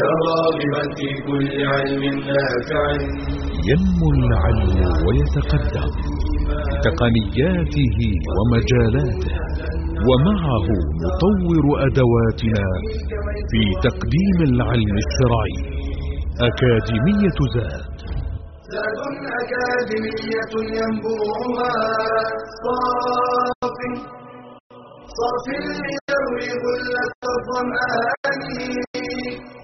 يا راغبا في كل علم نافع. ينمو العلم ويتقدم بتقنياته ومجالاته ومعه نطور أدواتنا في تقديم العلم الشرعي. أكاديمية زاد زاد أكاديمية ينبوعها. صافي. صافي ليروي غلة الظمآن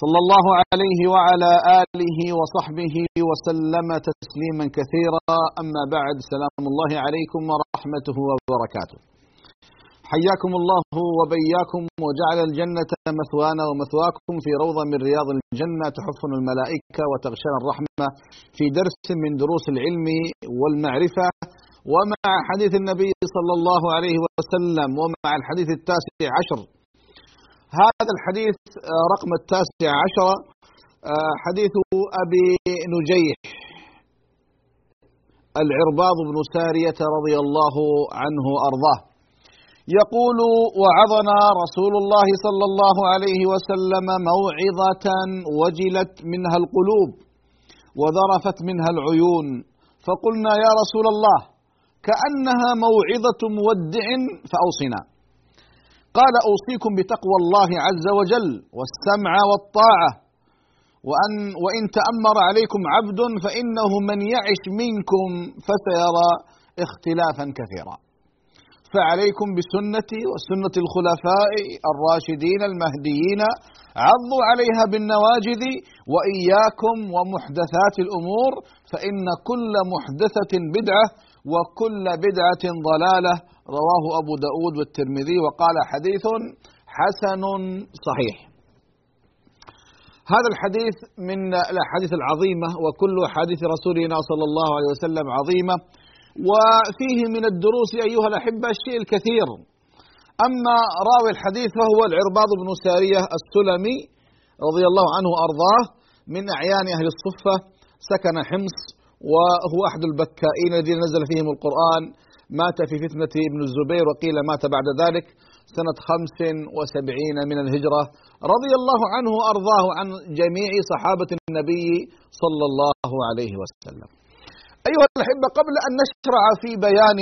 صلى الله عليه وعلى آله وصحبه وسلم تسليما كثيرا. أما بعد سلام الله عليكم ورحمته وبركاته. حياكم الله وبياكم وجعل الجنة مثوانا ومثواكم في روضة من رياض الجنة تحفنا الملائكة وتغشانا الرحمة في درس من دروس العلم والمعرفة. ومع حديث النبي صلى الله عليه وسلم ومع الحديث التاسع عشر هذا الحديث رقم التاسع عشر حديث أبي نجيح العرباض بن سارية رضي الله عنه أرضاه يقول وعظنا رسول الله صلى الله عليه وسلم موعظة وجلت منها القلوب وذرفت منها العيون. فقلنا يا رسول الله كأنها موعظة مودع فأوصنا. قال أوصيكم بتقوى الله عز وجل والسمع والطاعة وأن وإن تأمر عليكم عبد فإنه من يعش منكم فسيرى اختلافا كثيرا. فعليكم بسنتي وسنة الخلفاء الراشدين المهديين عضوا عليها بالنواجذ وإياكم ومحدثات الأمور فإن كل محدثة بدعة وكل بدعة ضلالة رواه أبو داود والترمذي وقال حديث حسن صحيح. هذا الحديث من الأحاديث العظيمة وكل حديث رسولنا صلى الله عليه وسلم عظيمة وفيه من الدروس أيها الأحبة الشيء الكثير. أما راوي الحديث فهو العرباض بن سارية السلمي رضي الله عنه أرضاه من أعيان أهل الصفة سكن حمص وهو أحد البكائين الذين نزل فيهم القرآن مات في فتنة ابن الزبير وقيل مات بعد ذلك سنة خمس وسبعين من الهجرة. رضي الله عنه وأرضاه عن جميع صحابة النبي صلى الله عليه وسلم. أيها الأحبة قبل أن نشرع في بيان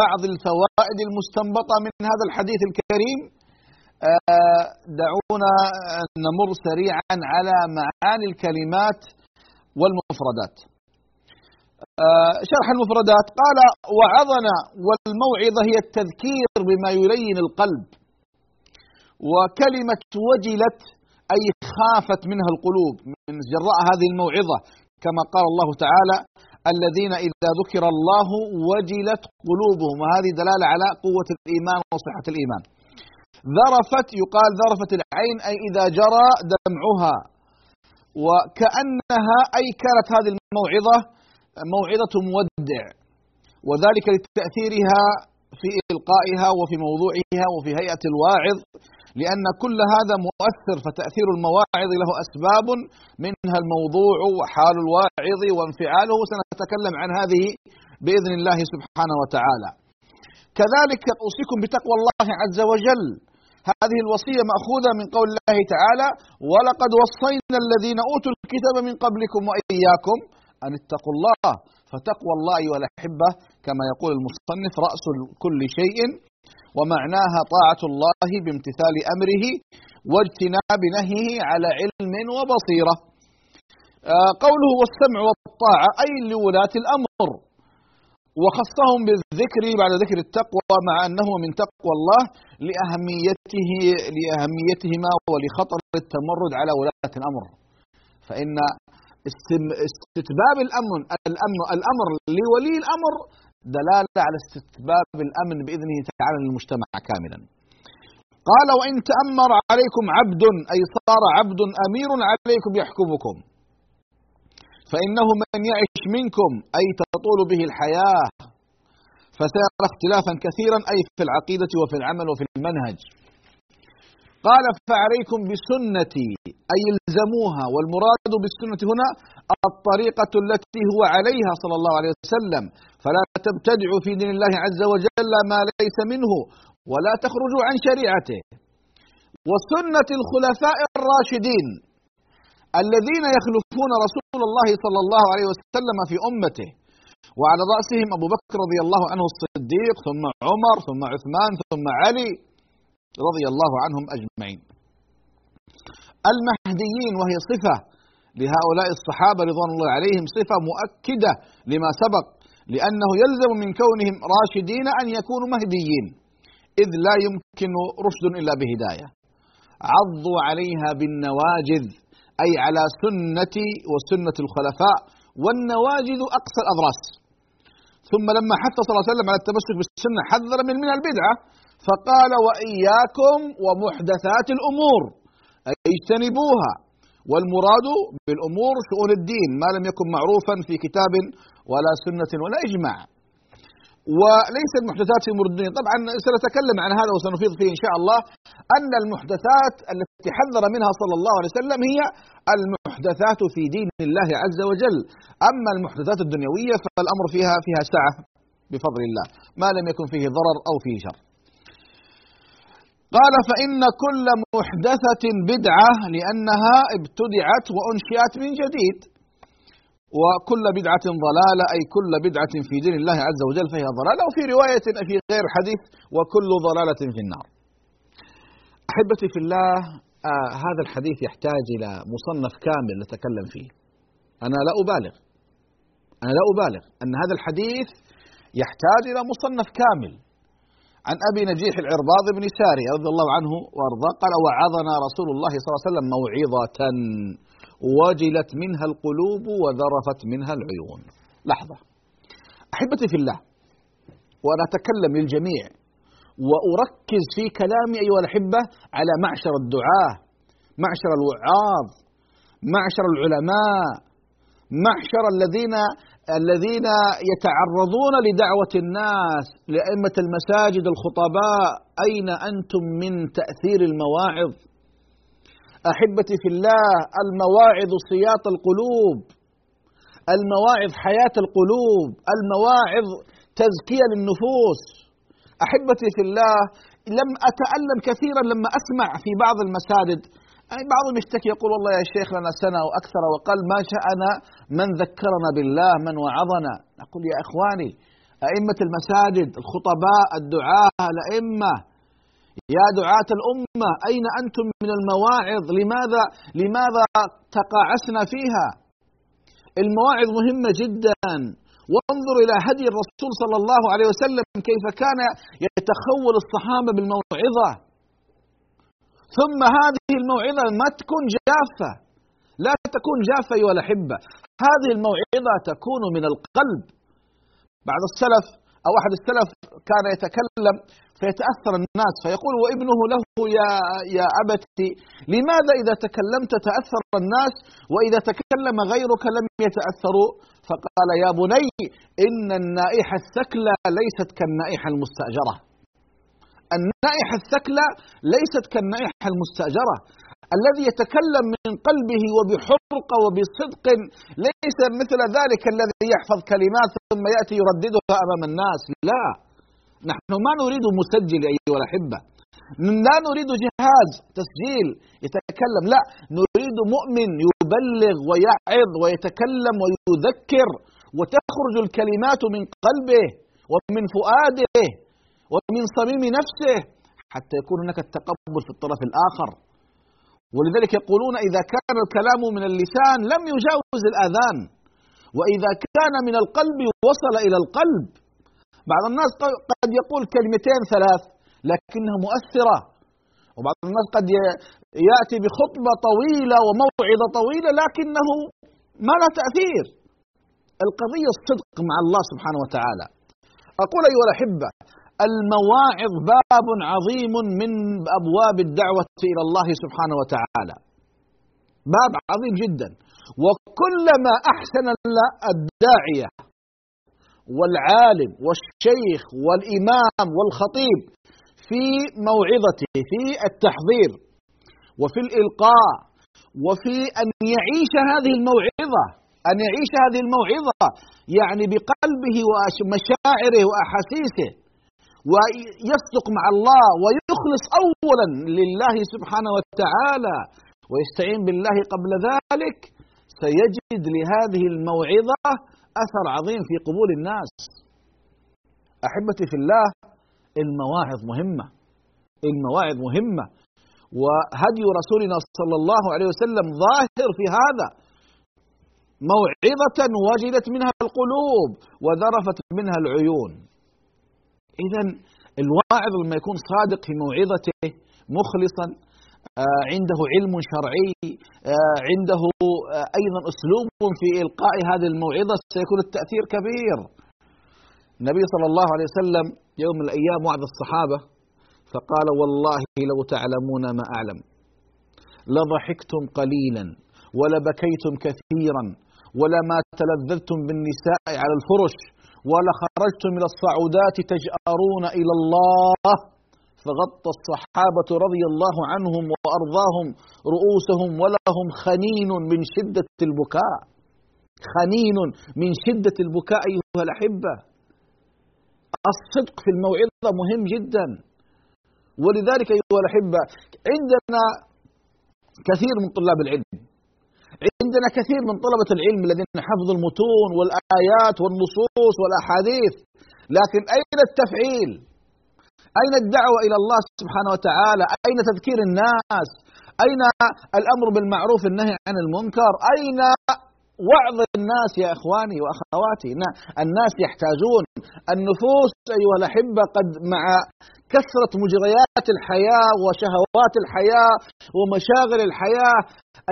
بعض الفوائد المستنبطة من هذا الحديث الكريم دعونا نمر سريعا على معاني الكلمات والمفردات. شرح المفردات. قال وعظنا والموعظة هي التذكير بما يلين القلب. وكلمة وجلت أي خافت منها القلوب من جراء هذه الموعظة. كما قال الله تعالى الذين إذا ذكر الله وجلت قلوبهم. وهذه دلالة على قوة الإيمان وصحة الإيمان. ذرفت يقال ذرفت العين أي إذا جرى دمعها. وكأنها أي كانت هذه الموعظة موعظة مودع وذلك لتأثيرها في إلقائها وفي موضوعها وفي هيئة الواعظ لأن كل هذا مؤثر فتأثير المواعظ له أسباب منها الموضوع وحال الواعظ وانفعاله سنتكلم عن هذه بإذن الله سبحانه وتعالى. كذلك أوصيكم بتقوى الله عز وجل. هذه الوصية مأخوذة من قول الله تعالى ولقد وصينا الذين أوتوا الكتاب من قبلكم وإياكم أن اتقوا الله فتقوى الله أيها الأحبة كما يقول المصنف رأس كل شيء ومعناها طاعة الله بامتثال أمره واجتناب نهيه على علم وبصيرة. قوله والسمع والطاعة أي لولاة الأمر. وخصهم بالذكر بعد ذكر التقوى مع أنه من تقوى الله لأهميته لأهميتهما ولخطر التمرد على ولاة الأمر. فإن استتباب الأمر الأمر الأمر لولي الأمر دلالة على استتباب الأمن بإذنه تعالى للمجتمع كاملا. قال وإن تأمر عليكم عبد أي صار عبد أمير عليكم يحكمكم. فإنه من يعش منكم أي تطول به الحياة. فسيرى اختلافا كثيرا أي في العقيدة وفي العمل وفي المنهج. قال فعليكم بسنتي أي الزموها والمراد بالسنة هنا الطريقة التي هو عليها صلى الله عليه وسلم. فلا تبتدعوا في دين الله عز وجل ما ليس منه ولا تخرجوا عن شريعته. وسنة الخلفاء الراشدين الذين يخلفون رسول الله صلى الله عليه وسلم في أمته. وعلى رأسهم أبو بكر رضي الله عنه الصديق ثم عمر ثم عثمان ثم علي. رضي الله عنهم أجمعين. المهديين وهي صفة لهؤلاء الصحابة رضوان الله عليهم صفة مؤكدة لما سبق لأنه يلزم من كونهم راشدين أن يكونوا مهديين إذ لا يمكن رشد إلا بهداية. عضوا عليها بالنواجذ أي على سنة وسنة الخلفاء والنواجذ أقصى الأضراس. ثم لما حث صلى الله عليه وسلم على التمسك بالسنة حذر من من البدعة فقال وإياكم ومحدثات الأمور. أي اجتنبوها. والمراد بالأمور شؤون الدين ما لم يكن معروفا في كتاب ولا سنة ولا إجماع. وليس المحدثات في امور الدنيا طبعا سنتكلم عن هذا وسنفيض فيه إن شاء الله. أن المحدثات التي حذر منها صلى الله عليه وسلم هي المحدثات في دين الله عز وجل. أما المحدثات الدنيوية فالأمر فيها فيها سعة بفضل الله. ما لم يكن فيه ضرر أو فيه شر. قال فإن كل محدثة بدعة لأنها ابتدعت وأنشئت من جديد. وكل بدعة ضلالة أي كل بدعة في دين الله عز وجل فهي ضلالة وفي رواية في غير حديث وكل ضلالة في النار. أحبتي في الله آه هذا الحديث يحتاج إلى مصنف كامل نتكلم فيه. أنا لا أبالغ. أنا لا أبالغ أن هذا الحديث يحتاج إلى مصنف كامل. عن أبي نجيح العرباض بن ساري رضي الله عنه وأرضاه قال وعظنا رسول الله صلى الله عليه وسلم موعظة وجلت منها القلوب وذرفت منها العيون. لحظة. أحبتي في الله وأنا أتكلم للجميع وأركز في كلامي أيها الأحبة على معشر الدعاة، معشر الوعاظ، معشر العلماء، معشر الذين الذين يتعرضون لدعوة الناس لأئمة المساجد الخطباء أين أنتم من تأثير المواعظ؟ أحبتي في الله المواعظ صياط القلوب المواعظ حياة القلوب المواعظ تزكية للنفوس. أحبتي في الله لم أتألم كثيرا لما أسمع في بعض المساجد يعني بعضهم يشتكي يقول والله يا شيخ لنا سنة أو أكثر وقال ما شأنا من ذكرنا بالله من وعظنا. نقول يا إخواني أئمة المساجد الخطباء الدعاة الأئمة يا دعاة الأمة أين أنتم من المواعظ؟ لماذا لماذا تقاعسنا فيها؟ المواعظ مهمة جدا. وانظر إلى هدي الرسول صلى الله عليه وسلم كيف كان يتخول الصحابة بالموعظة. ثم هذه الموعظة ما تكون جافة. لا تكون جافة أيها الأحبة. هذه الموعظة تكون من القلب. بعض السلف أو أحد السلف كان يتكلم فيتأثر الناس فيقول وابنه له يا يا أبتي لماذا إذا تكلمت تأثر الناس وإذا تكلم غيرك لم يتأثروا؟ فقال يا بني إن النائحة الثكلى ليست كالنائحة المستأجرة. النائحة الثكلى ليست كالنائحة المستأجرة. الذي يتكلم من قلبه وبحرقة وبصدق ليس مثل ذلك الذي يحفظ كلمات ثم يأتي يرددها أمام الناس. لا. نحن ما نريد مسجل أيها الأحبة. لا نريد جهاز تسجيل يتكلم. لا. نريد مؤمن يبلغ ويعظ ويتكلم ويذكر وتخرج الكلمات من قلبه ومن فؤاده. ومن صميم نفسه حتى يكون هناك التقبل في الطرف الآخر. ولذلك يقولون إذا كان الكلام من اللسان لم يجاوز الآذان وإذا كان من القلب وصل إلى القلب. بعض الناس قد يقول كلمتين ثلاث لكنها مؤثرة. وبعض الناس قد يأتي بخطبة طويلة وموعظة طويلة لكنه ما له تأثير. القضية الصدق مع الله سبحانه وتعالى. أقول أيها الأحبة المواعظ باب عظيم من أبواب الدعوة إلى الله سبحانه وتعالى. باب عظيم جدا وكلما أحسن الداعية والعالم والشيخ والإمام والخطيب في موعظته في التحضير وفي الإلقاء وفي أن يعيش هذه الموعظة أن يعيش هذه الموعظة يعني بقلبه ومشاعره وأحاسيسه ويصدق مع الله ويخلص اولا لله سبحانه وتعالى ويستعين بالله قبل ذلك سيجد لهذه الموعظة أثر عظيم في قبول الناس. أحبتي في الله المواعظ مهمة المواعظ مهمة. وهدي رسولنا صلى الله عليه وسلم ظاهر في هذا. موعظة وجلت منها القلوب وذرفت منها العيون. إذا الواعظ لما يكون صادق في موعظته مخلصا آه عنده علم شرعي آه عنده آه أيضا أسلوب في إلقاء هذه الموعظة سيكون التأثير كبير. النبي صلى الله عليه وسلم يوم من الأيام وعد الصحابة فقال والله لو تعلمون ما أعلم لضحكتم قليلا ولبكيتم كثيرا ولما تلذذتم بالنساء على الفرش ولخرجتم إلى الصعودات تجأرون إلى الله. فغطى الصحابة رضي الله عنهم وأرضاهم رؤوسهم ولهم خنين من شدة البكاء. خنين من شدة البكاء أيها الأحبة. الصدق في الموعظة مهم جدا. ولذلك أيها الأحبة عندنا كثير من طلاب العلم عندنا كثير من طلبة العلم الذين حفظوا المتون والآيات والنصوص والأحاديث. لكن أين التفعيل؟ أين الدعوة إلى الله سبحانه وتعالى؟ أين تذكير الناس؟ أين الأمر بالمعروف النهي عن المنكر؟ أين وعظ الناس يا إخواني وأخواتي؟ الناس يحتاجون. النفوس أيها الأحبة قد مع كثرة مجريات الحياة وشهوات الحياة ومشاغل الحياة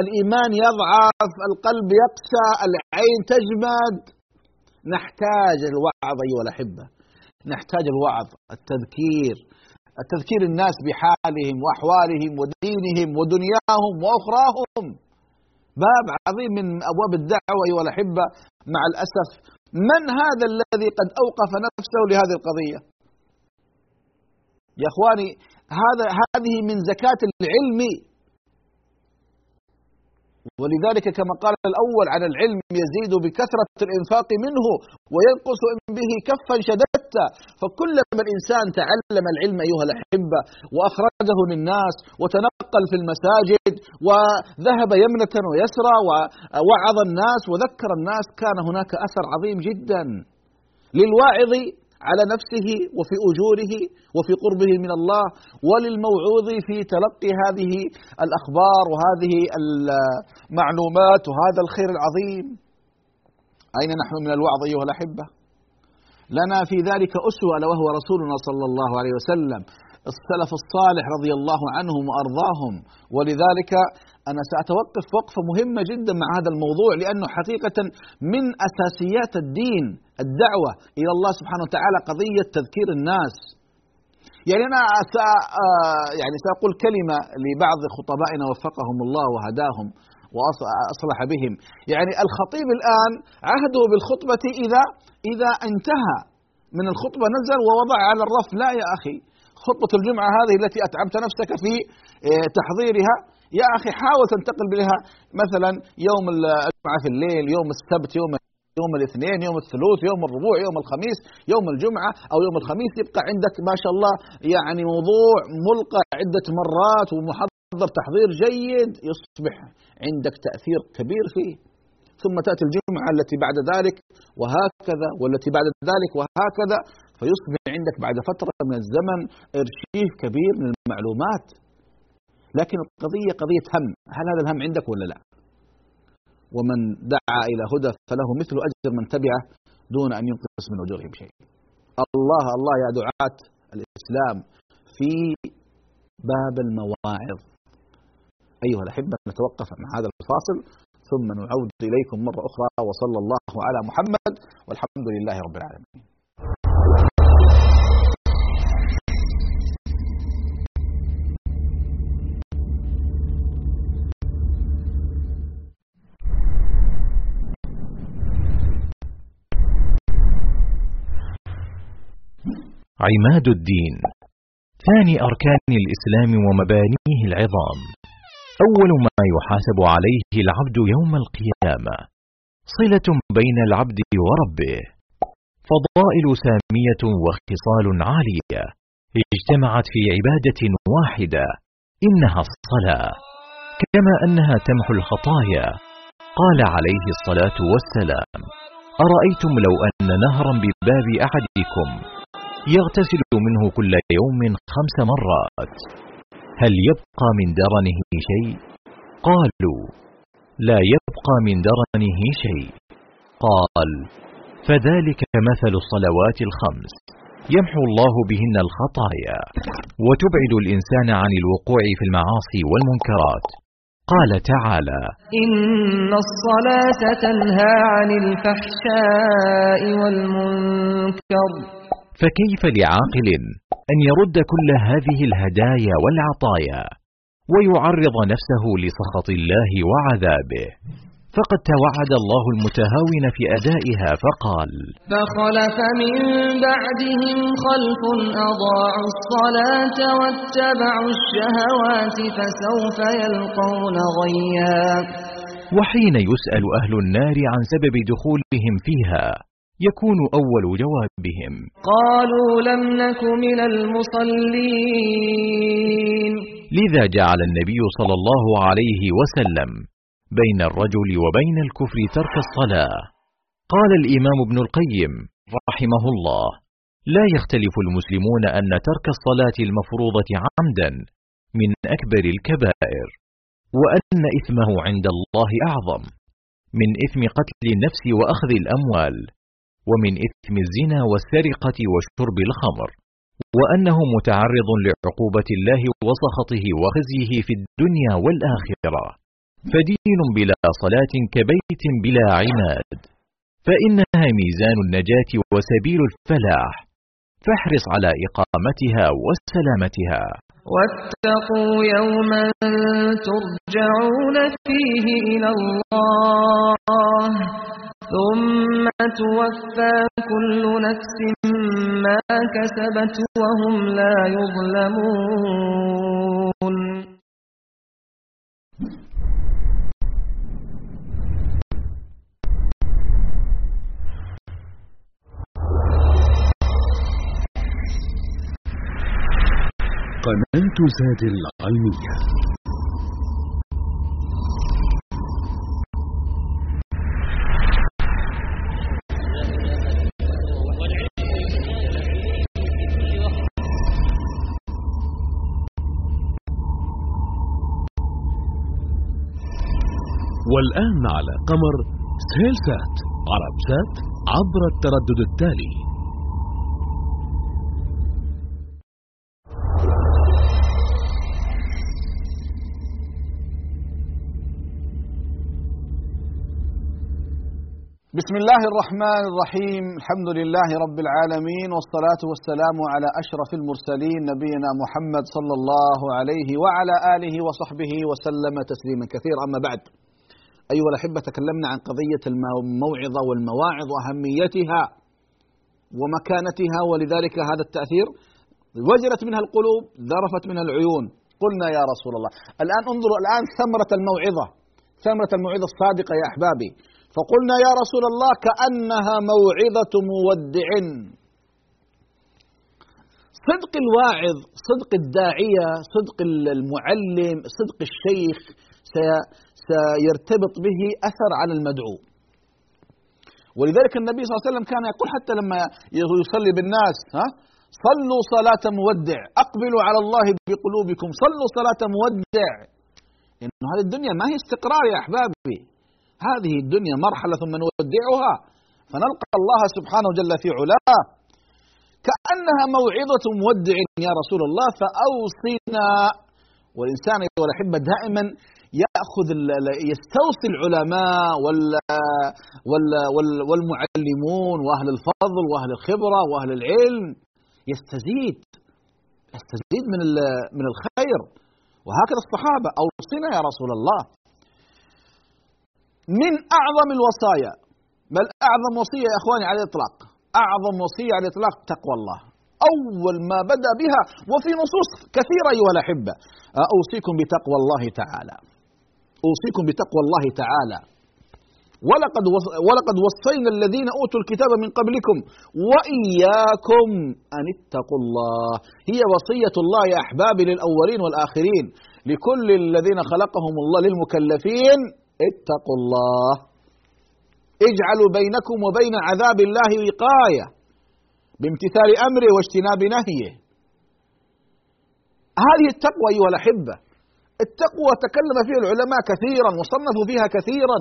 الإيمان يضعف القلب يقسى العين تجمد. نحتاج الوعظ أيها الأحبة. نحتاج الوعظ التذكير. التذكير الناس بحالهم وأحوالهم ودينهم ودنياهم وأخراهم. باب عظيم من أبواب الدعوة أيها الأحبة. مع الأسف من هذا الذي قد أوقف نفسه لهذه القضية؟ يا إخواني هذا هذه من زكاة العلم. ولذلك كما قال الأول عن العلم يزيد بكثرة الإنفاق منه وينقص به كفا شددت. فكلما الإنسان تعلم العلم أيها الأحبة وأخرجه للناس وتنقل في المساجد وذهب يمنة ويسرى ووعظ الناس وذكر الناس كان هناك أثر عظيم جدا. للواعظ على نفسه وفي أجوره وفي قربه من الله وللموعوظ في تلقي هذه الأخبار وهذه المعلومات وهذا الخير العظيم. أين نحن من الوعظ أيها الأحبة؟ لنا في ذلك أسوة وهو رسولنا صلى الله عليه وسلم. السلف الصالح رضي الله عنهم وأرضاهم. ولذلك أنا سأتوقف وقفة مهمة جدا مع هذا الموضوع لأنه حقيقة من أساسيات الدين الدعوة إلى الله سبحانه وتعالى قضية تذكير الناس. يعني أنا سأ يعني سأقول كلمة لبعض خطبائنا وفقهم الله وهداهم واصلح بهم، يعني الخطيب الآن عهده بالخطبة اذا إذا انتهى من الخطبة نزل ووضع على الرف، لا يا أخي خطبة الجمعة هذه التي أتعبت نفسك في تحضيرها يا أخي حاول تنتقل بها مثلا يوم الجمعة في الليل، يوم السبت، يوم يوم الاثنين، يوم الثلوث، يوم الربوع، يوم الخميس، يوم الجمعة أو يوم الخميس يبقى عندك ما شاء الله يعني موضوع ملقى عدة مرات ومحضر تحضير جيد يصبح عندك تأثير كبير فيه. ثم تأتي الجمعة التي بعد ذلك وهكذا والتي بعد ذلك وهكذا فيصبح عندك بعد فترة من الزمن إرشيف كبير من المعلومات لكن القضية قضية هم. هل هذا الهم عندك ولا لا؟ ومن دعا إلى هدى فله مثل أجر من تبعه دون أن ينقص من أجورهم شيء الله الله يا دعاة الإسلام في باب المواعظ. أيها الأحبة نتوقف مع هذا الفاصل ثم نعود إليكم مرة أخرى وصلى الله على محمد والحمد لله رب العالمين. عماد الدين. ثاني أركان الإسلام ومبانيه العظام. أول ما يحاسب عليه العبد يوم القيامة. صلة بين العبد وربه. فضائل سامية وخصال عالية. اجتمعت في عبادة واحدة. إنها الصلاة. كما أنها تمحو الخطايا. قال عليه الصلاة والسلام أرأيتم لو أن نهرا بباب أحدكم يغتسل منه كل يوم خمس مرات. هل يبقى من درنه شيء؟ قالوا لا يبقى من درنه شيء. قال فذلك مثل الصلوات الخمس. يمحو الله بهن الخطايا وتبعد الإنسان عن الوقوع في المعاصي والمنكرات. قال تعالى إن الصلاة تنهى عن الفحشاء والمنكر. فكيف لعاقل أن يرد كل هذه الهدايا والعطايا ويعرض نفسه لسخط الله وعذابه؟ فقد توعد الله المتهاون في أدائها فقال فخلف من بعدهم خلف أضاعوا الصلاة واتبعوا الشهوات فسوف يلقون غيا. وحين يسأل أهل النار عن سبب دخولهم فيها يكون أول جوابهم. قالوا لم نك من المصلين. لذا جعل النبي صلى الله عليه وسلم بين الرجل وبين الكفر ترك الصلاة. قال الإمام ابن القيم رحمه الله لا يختلف المسلمون أن ترك الصلاة المفروضة عمدا من أكبر الكبائر وأن إثمه عند الله أعظم من إثم قتل النفس وأخذ الأموال. ومن إثم الزنا والسرقة وشرب الخمر وأنه متعرض لعقوبة الله وسخطه وخزيه في الدنيا والآخرة. فدين بلا صلاة كبيت بلا عماد. فإنها ميزان النجاة وسبيل الفلاح. فاحرص على إقامتها وسلامتها. واتقوا يوما ترجعون فيه إلى الله. ثم توفى كل نفس ما كسبت وهم لا يظلمون قناة زاد العلمية. والآن على قمر سيلسات عرب سات عبر التردد التالي. بسم الله الرحمن الرحيم. الحمد لله رب العالمين والصلاة والسلام على أشرف المرسلين نبينا محمد صلى الله عليه وعلى آله وصحبه وسلم تسليما كثيرا. أما بعد أيها الأحبة تكلمنا عن قضية الموعظة والمواعظ وأهميتها ومكانتها ولذلك هذا التأثير وجلت منها القلوب ذرفت منها العيون. قلنا يا رسول الله الآن انظروا الآن ثمرة الموعظة ثمرة الموعظة الصادقة يا أحبابي. فقلنا يا رسول الله كأنها موعظة مودع. صدق الواعظ صدق الداعية صدق المعلم صدق الشيخ سيرتبط به أثر على المدعو. ولذلك النبي صلى الله عليه وسلم كان يقول حتى لما يصلي بالناس ها صلوا صلاة مودع أقبلوا على الله بقلوبكم صلوا صلاة مودع. إنه هذه الدنيا ما هي استقرار يا أحبابي. هذه الدنيا مرحلة ثم نودعها. فنلقى الله سبحانه جل في علاه كأنها موعظة مودع يا رسول الله فأوصنا والإنسان أيها الأحبة دائما يأخذ يستوصي العلماء وال وال وال والمعلمون وأهل الفضل وأهل الخبرة وأهل العلم. يستزيد يستزيد من من الخير. وهكذا الصحابة أوصنا يا رسول الله. من أعظم الوصايا. بل أعظم وصية يا إخواني على الإطلاق؟ أعظم وصية على الإطلاق تقوى الله. أول ما بدأ بها وفي نصوص كثيرة أيها الأحبة. أوصيكم بتقوى الله تعالى. أوصيكم بتقوى الله تعالى. ولقد ولقد وصينا الذين أوتوا الكتاب من قبلكم وإياكم أن اتقوا الله. هي وصية الله يا أحبابي للأولين والآخرين. لكل الذين خلقهم الله للمكلفين اتقوا الله. اجعلوا بينكم وبين عذاب الله وقاية بامتثال أمره واجتناب نهيه. هذه التقوى أيها الأحبة. التقوى تكلم فيها العلماء كثيرا وصنفوا فيها كثيرا.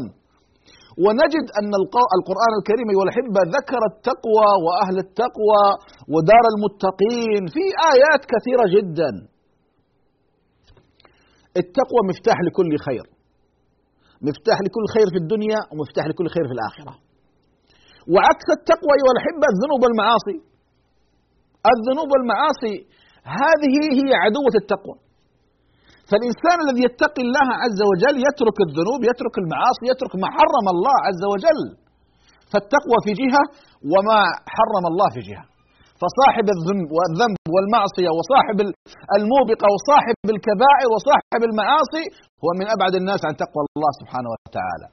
ونجد أن القرآن الكريم أيها الأحبة ذكر التقوى وأهل التقوى ودار المتقين في آيات كثيرة جدا. التقوى مفتاح لكل خير. مفتاح لكل خير في الدنيا ومفتاح لكل خير في الآخرة. وعكس التقوى أيها الأحبة الذنوب والمعاصي. الذنوب والمعاصي هذه هي عدوة التقوى. فالإنسان الذي يتقي الله عز وجل يترك الذنوب يترك المعاصي يترك ما حرم الله عز وجل. فالتقوى في جهة وما حرم الله في جهة. فصاحب الذنب والذنب والمعصية وصاحب الموبقة وصاحب الكبائر وصاحب المعاصي هو من أبعد الناس عن تقوى الله سبحانه وتعالى.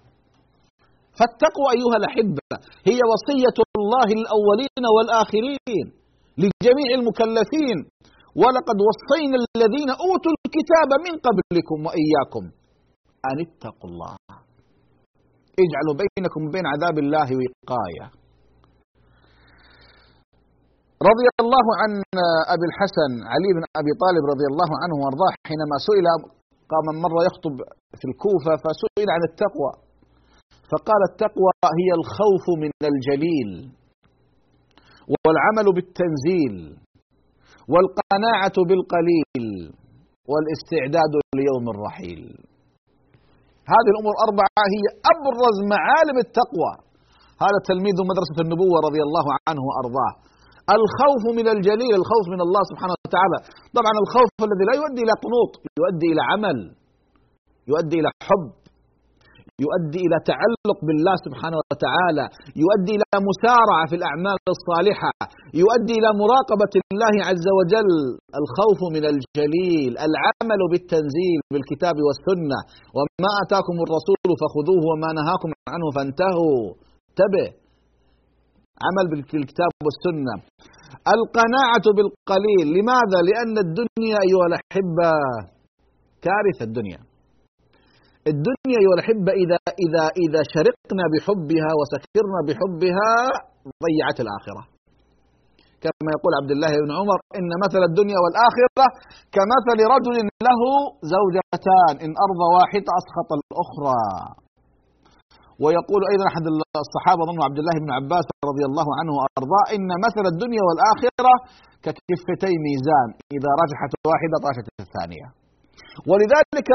فالتقوى أيها الأحبة هي وصية الله للأولين والآخرين لجميع المكلفين. ولقد وصينا الذين أوتوا الكتاب من قبلكم وإياكم أن اتقوا الله. اجعلوا بينكم وبين عذاب الله وقاية. رضي الله عن أبي الحسن علي بن أبي طالب رضي الله عنه وأرضاه حينما سئل قام مرة يخطب في الكوفة فسئل عن التقوى. فقال التقوى هي الخوف من الجليل والعمل بالتنزيل. والقناعة بالقليل والاستعداد ليوم الرحيل. هذه الأمور أربعة هي أبرز معالم التقوى. هذا تلميذ مدرسة النبوة رضي الله عنه وأرضاه. الخوف من الجليل الخوف من الله سبحانه وتعالى. طبعا الخوف الذي لا يؤدي إلى قنوط يؤدي إلى عمل يؤدي إلى حب. يؤدي إلى تعلق بالله سبحانه وتعالى، يؤدي إلى مسارعة في الأعمال الصالحة، يؤدي إلى مراقبة الله عز وجل، الخوف من الجليل، العمل بالتنزيل بالكتاب والسنة، وما آتاكم الرسول فخذوه وما نهاكم عنه فانتهوا، انتبه. عمل بالكتاب والسنة. القناعة بالقليل، لماذا؟ لأن الدنيا أيها الأحبة كارثة الدنيا. الدنيا أيها الأحبة إذا إذا إذا شرقنا بحبها وسكرنا بحبها ضيعت الآخرة. كما يقول عبد الله بن عمر إن مثل الدنيا والآخرة كمثل رجل له زوجتان إن أرضى واحدة أسخط الأخرى. ويقول أيضا أحد الصحابة ظن عبد الله بن عباس رضي الله عنه وأرضاه إن مثل الدنيا والآخرة ككفتي ميزان إذا رجحت واحدة طاشت الثانية. ولذلك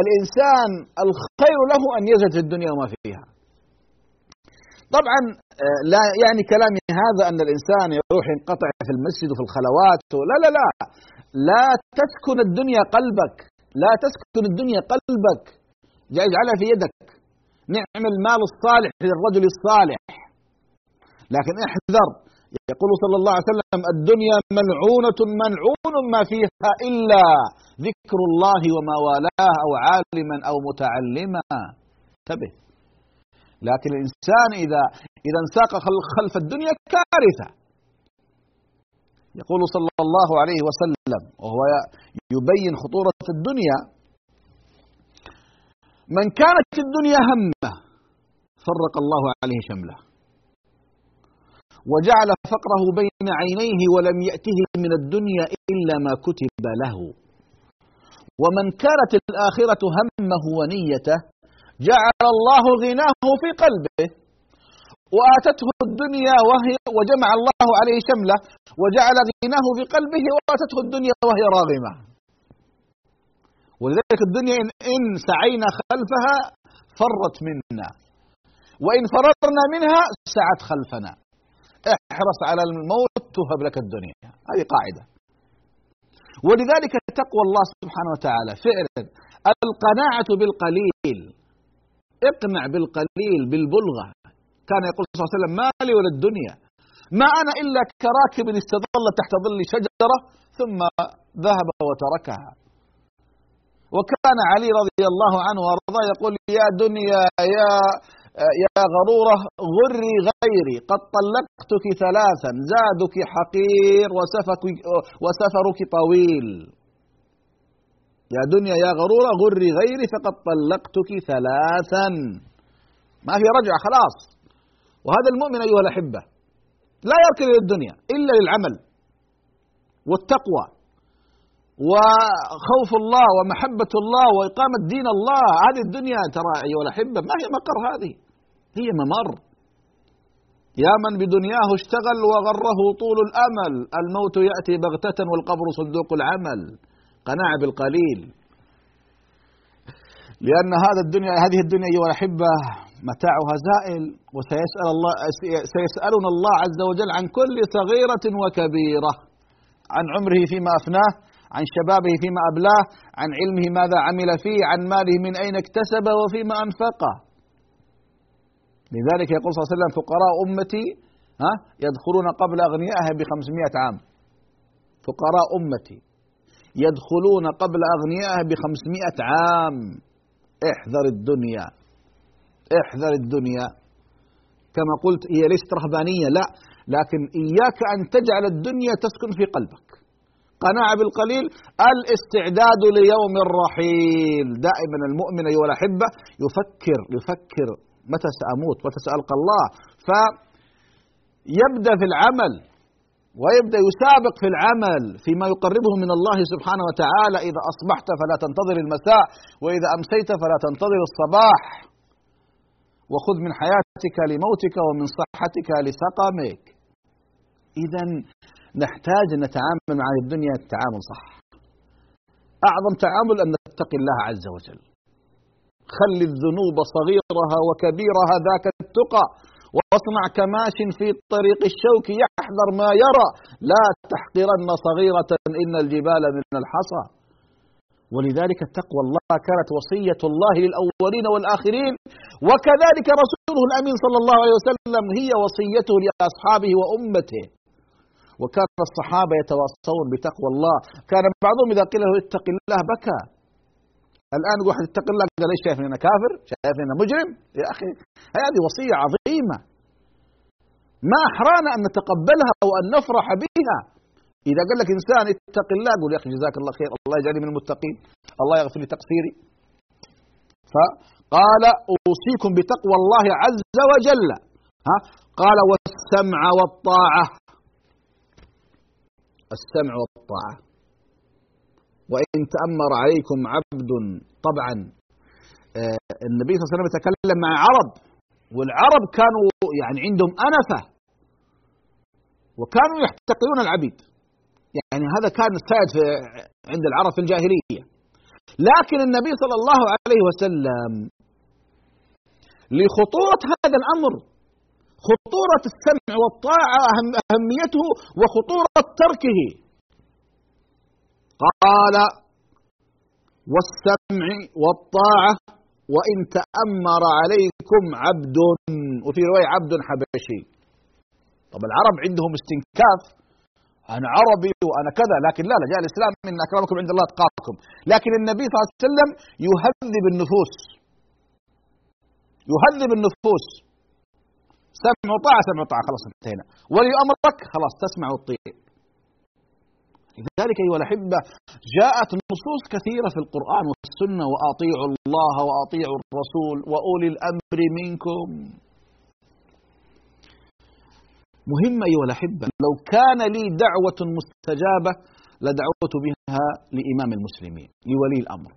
الإنسان الخير له أن يزهد في الدنيا وما فيها. طبعا لا يعني كلامي هذا أن الإنسان يروح ينقطع في المسجد وفي الخلوات لا لا لا. لا تسكن الدنيا قلبك. لا تسكن الدنيا قلبك. اجعلها في يدك. نعم المال الصالح للرجل الصالح. لكن احذر يقول صلى الله عليه وسلم الدنيا ملعونة ملعون ما فيها إلا ذكر الله وما والاه أو عالما أو متعلما. انتبه. لكن الإنسان إذا إذا انساق خلف الدنيا كارثة. يقول صلى الله عليه وسلم وهو يبين خطورة الدنيا من كانت الدنيا همة فرق الله عليه شمله. وجعل فقره بين عينيه ولم يأته من الدنيا إلا ما كتب له. ومن كانت الآخرة همه ونيته جعل الله غناه في قلبه وآتته الدنيا وهي وجمع الله عليه شمله وجعل غناه في قلبه وآتته الدنيا وهي راغمة. ولذلك الدنيا إن, سعينا خلفها فرت منا. وإن فررنا منها سعت خلفنا. احرص على الموت تهب لك الدنيا. هذه قاعدة. ولذلك تقوى الله سبحانه وتعالى. فعلا القناعة بالقليل. اقنع بالقليل بالبلغة. كان يقول صلى الله عليه وسلم ما لي ولا الدنيا. ما أنا إلا كراكب استظل تحت ظل شجرة ثم ذهب وتركها. وكان علي رضي الله عنه وأرضاه يقول يا دنيا يا يا غرورة غري غيري قد طلقتك ثلاثا زادك حقير وسفك وسفرك طويل. يا دنيا يا غرورة غري غيري فقد طلقتك ثلاثا. ما في رجعة خلاص. وهذا المؤمن أيها الأحبة لا يركن إلى الدنيا إلا للعمل والتقوى. وخوف الله ومحبة الله وإقامة دين الله. هذه الدنيا ترى أيها الأحبة ما هي مقر هذه؟ هي ممر. يا من بدنياه اشتغل وغره طول الأمل. الموت يأتي بغتة والقبر صندوق العمل. قناعة بالقليل. لأن هذا الدنيا هذه الدنيا أيها الأحبة متاعها زائل وسيسأل الله سيسألنا الله عز وجل عن كل صغيرة وكبيرة عن عمره فيما أفناه. عن شبابه فيما أبلاه عن علمه ماذا عمل فيه عن ماله من أين اكتسب وفيما أنفقه. لذلك يقول صلى الله عليه وسلم فقراء أمتي ها يدخلون قبل أغنيائها بخمسمائة عام. فقراء أمتي يدخلون قبل أغنيائها بخمسمائة عام. احذر الدنيا احذر الدنيا. كما قلت هي ليست رهبانية لا لكن إياك أن تجعل الدنيا تسكن في قلبك. قناعة بالقليل الاستعداد ليوم الرحيل. دائما المؤمن أيها الأحبة يفكر يفكر متى سأموت متى سألقى الله. فيبدأ في العمل ويبدأ يسابق في العمل فيما يقربه من الله سبحانه وتعالى. إذا أصبحت فلا تنتظر المساء وإذا أمسيت فلا تنتظر الصباح. وخذ من حياتك لموتك ومن صحتك لسقمك. إذا نحتاج أن نتعامل مع الدنيا التعامل صح. أعظم تعامل أن نتقي الله عز وجل. خل الذنوب صغيرها وكبيرها ذاك التقى واصنع كماش في طريق الشوك يحذر ما يرى. لا تحقرن صغيرة إن الجبال من الحصى. ولذلك تقوى الله كانت وصية الله للأولين والآخرين. وكذلك رسوله الأمين صلى الله عليه وسلم هي وصيته لأصحابه وأمته. وكان الصحابة يتواصون بتقوى الله. كان بعضهم إذا قيل له اتق الله بكى. الآن يقول واحد اتق الله قال ليش شايفني أنا كافر؟ شايفني أنا مجرم؟ يا أخي هذه وصية عظيمة. ما أحرانا أن نتقبلها أو أن نفرح بها. إذا قال لك إنسان اتق الله قول يا أخي جزاك الله خير الله يجعلني من المتقين الله يغفر لي تقصيري. فقال أوصيكم بتقوى الله عز وجل. ها؟ قال والسمع والطاعة. السمع والطاعة. وإن تأمر عليكم عبد طبعا. آه، النبي صلى الله عليه وسلم يتكلم مع عرب والعرب كانوا يعني عندهم أنفة وكانوا يحتقرون العبيد. يعني هذا كان سائد في عند العرب في الجاهلية. لكن النبي صلى الله عليه وسلم لخطورة هذا الأمر خطورة السمع والطاعة أهميته وخطورة تركه. قال والسمع والطاعة وإن تأمر عليكم عبد وفي رواية عبد حبشي طب العرب عندهم استنكاف. أنا عربي وأنا كذا لكن لا لا جاء الإسلام إن أكرمكم عند الله أتقاكم. لكن النبي صلى الله عليه وسلم يهذب النفوس. يهذب النفوس. سمع وطاعة سمع وطاعة خلاص انتهينا. ولي أمرك خلاص تسمع وتطيع لذلك أيها الأحبة جاءت نصوص كثيرة في القرآن والسنة وأطيعوا الله وأطيعوا الرسول وأولي الأمر منكم. مهم أيها الأحبة لو كان لي دعوة مستجابة لدعوت بها لإمام المسلمين لولي الأمر.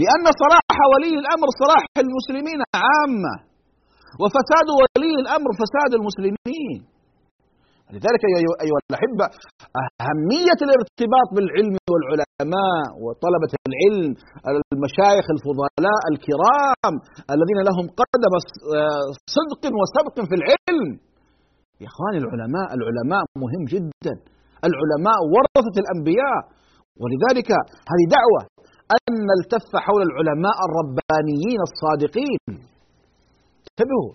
لأن صلاح ولي الأمر صلاح المسلمين عامة. وفساد ولي الأمر فساد المسلمين. لذلك أيها الأحبة أهمية الارتباط بالعلم والعلماء وطلبة العلم المشايخ الفضلاء الكرام الذين لهم قدم صدق وسبق في العلم. يا إخواني العلماء العلماء مهم جدا. العلماء ورثة الأنبياء. ولذلك هذه دعوة أن نلتف حول العلماء الربانيين الصادقين. انتبهوا.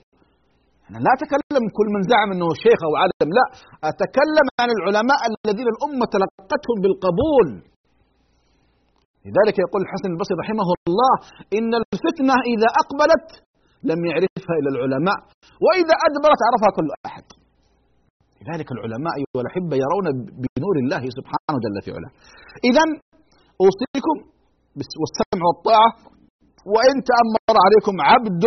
أنا لا أتكلم كل من زعم أنه شيخ أو عالم لا. أتكلم عن العلماء الذين الأمة تلقتهم بالقبول. لذلك يقول الحسن البصري رحمه الله إن الفتنة إذا أقبلت لم يعرفها إلا العلماء وإذا أدبرت عرفها كل أحد. لذلك العلماء أيها الأحبة يرون بنور الله سبحانه جل في علاه. إذا أوصيكم والسمع والطاعة وإن تأمر عليكم عبد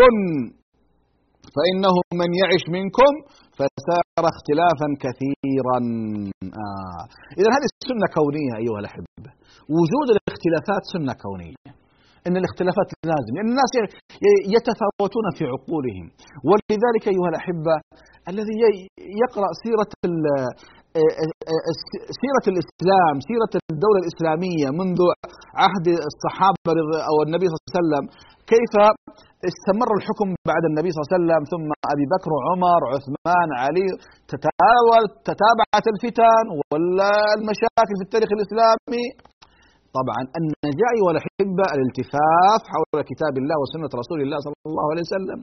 فإنه من يعش منكم فسار اختلافا كثيرا. آه. إذا هذه سنة كونية أيها الأحبة. وجود الاختلافات سنة كونية. إن الاختلافات لازم. لأن الناس يتفاوتون في عقولهم. ولذلك أيها الأحبة الذي يقرأ سيرة سيرة الإسلام سيرة الدولة الإسلامية منذ عهد الصحابة أو النبي صلى الله عليه وسلم كيف استمر الحكم بعد النبي صلى الله عليه وسلم ثم أبي بكر وعمر عثمان علي تتاول تتابعت الفتن والمشاكل في التاريخ الإسلامي. طبعا النجاة والأحبة الالتفاف حول كتاب الله وسنة رسول الله صلى الله عليه وسلم.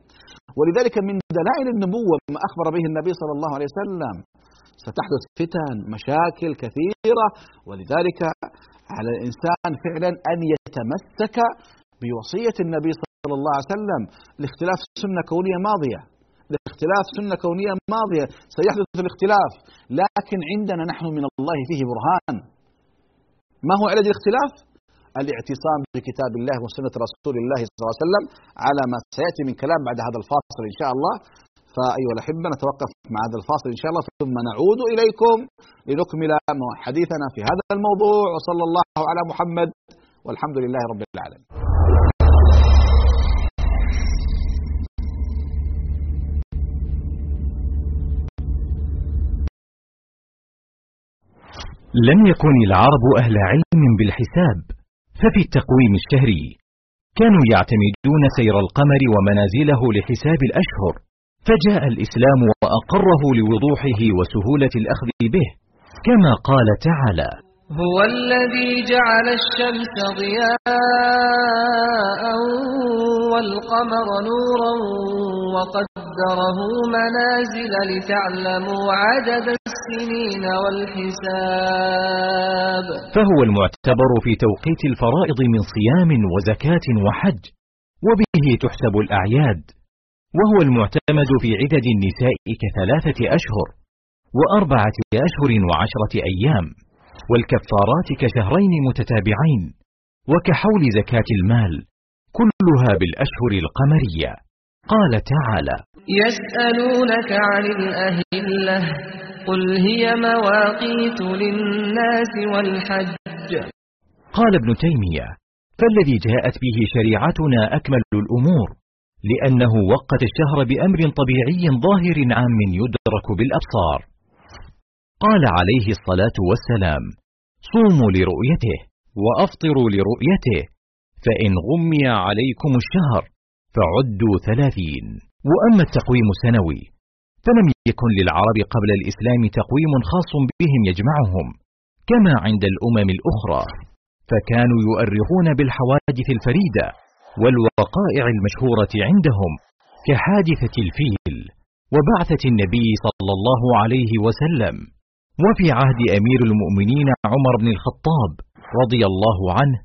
ولذلك من دلائل النبوة ما أخبر به النبي صلى الله عليه وسلم. ستحدث فتن مشاكل كثيرة ولذلك على الإنسان فعلا أن يتمسك بوصية النبي صلى الله عليه وسلم الاختلاف سنة كونية ماضية. الاختلاف سنة كونية ماضية سيحدث الاختلاف. لكن عندنا نحن من الله فيه برهان. ما هو علاج الاختلاف؟ الاعتصام بكتاب الله وسنة رسول الله صلى الله عليه وسلم على ما سيأتي من كلام بعد هذا الفاصل إن شاء الله. فأيها الأحبة نتوقف مع هذا الفاصل إن شاء الله. ثم نعود إليكم لنكمل حديثنا في هذا الموضوع. وصلى الله على محمد والحمد لله رب العالمين. لم يكن العرب أهل علم بالحساب ففي التقويم الشهري كانوا يعتمدون سير القمر ومنازله لحساب الأشهر فجاء الإسلام وأقره لوضوحه وسهولة الأخذ به كما قال تعالى هو الذي جعل الشمس ضياء والقمر نورا وقدره منازل لتعلموا عدد السنين والحساب. فهو المعتبر في توقيت الفرائض من صيام وزكاة وحج وبه تحسب الأعياد. وهو المعتمد في عدد النساء كثلاثة أشهر وأربعة أشهر وعشرة أيام. والكفارات كشهرين متتابعين وكحول زكاة المال كلها بالأشهر القمرية. قال تعالى يسألونك عن الأهلة قل هي مواقيت للناس والحج. قال ابن تيمية فالذي جاءت به شريعتنا أكمل الأمور لأنه وقت الشهر بأمر طبيعي ظاهر عام يدرك بالأبصار. قال عليه الصلاة والسلام صوموا لرؤيته وأفطروا لرؤيته فإن غمي عليكم الشهر فعدوا ثلاثين. وأما التقويم السنوي فلم يكن للعرب قبل الإسلام تقويم خاص بهم يجمعهم كما عند الأمم الأخرى فكانوا يؤرخون بالحوادث الفريدة والوقائع المشهورة عندهم كحادثة الفيل وبعثة النبي صلى الله عليه وسلم. وفي عهد أمير المؤمنين عمر بن الخطاب رضي الله عنه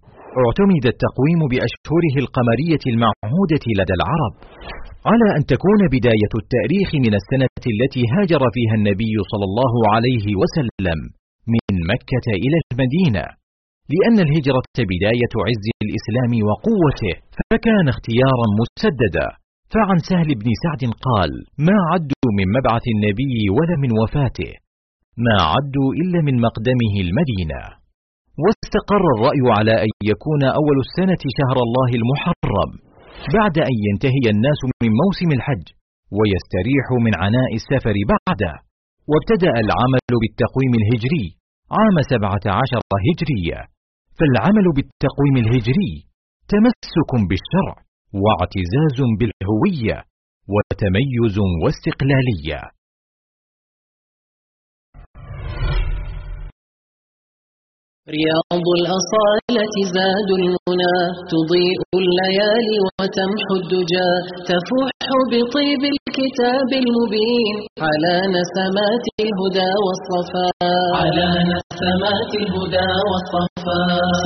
اعتمد التقويم بأشهره القمرية المعهودة لدى العرب على أن تكون بداية التأريخ من السنة التي هاجر فيها النبي صلى الله عليه وسلم من مكة إلى المدينة. لأن الهجرة بداية عز الإسلام وقوته فكان اختيارا مسددا. فعن سهل بن سعد قال ما عدوا من مبعث النبي ولا من وفاته. ما عدوا إلا من مقدمه المدينة. واستقر الرأي على أن يكون أول السنة شهر الله المحرم بعد أن ينتهي الناس من موسم الحج ويستريحوا من عناء السفر بعده. وابتدأ العمل بالتقويم الهجري عام سبعة عشر هجرية. فالعمل بالتقويم الهجري تمسك بالشرع واعتزاز بالهوية وتميز واستقلالية. رياض الأصالة زاد المنى تضيء الليالي وتمحو الدجى تفوح بطيب الكتاب المبين على نسمات الهدى والصفاء على نسمات الهدى والصفاء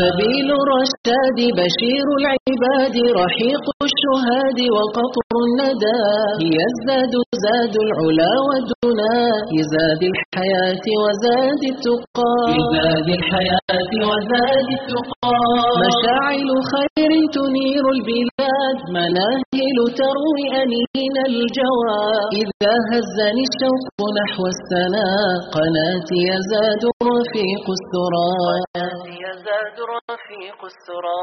سبيل الرشاد بشير العباد رحيق الشهاد وقطر الندى. يزداد زاد العلا والدنا يزاد الحياة وزاد التقى. يزاد الحياة وزاد التقى. مشاعل خير تنير البلاد مناهل تروي أنين الجوى. إذا هزني الشوق نحو السنا قناتي يزاد رفيق السرى. يزاد رفيق السرى.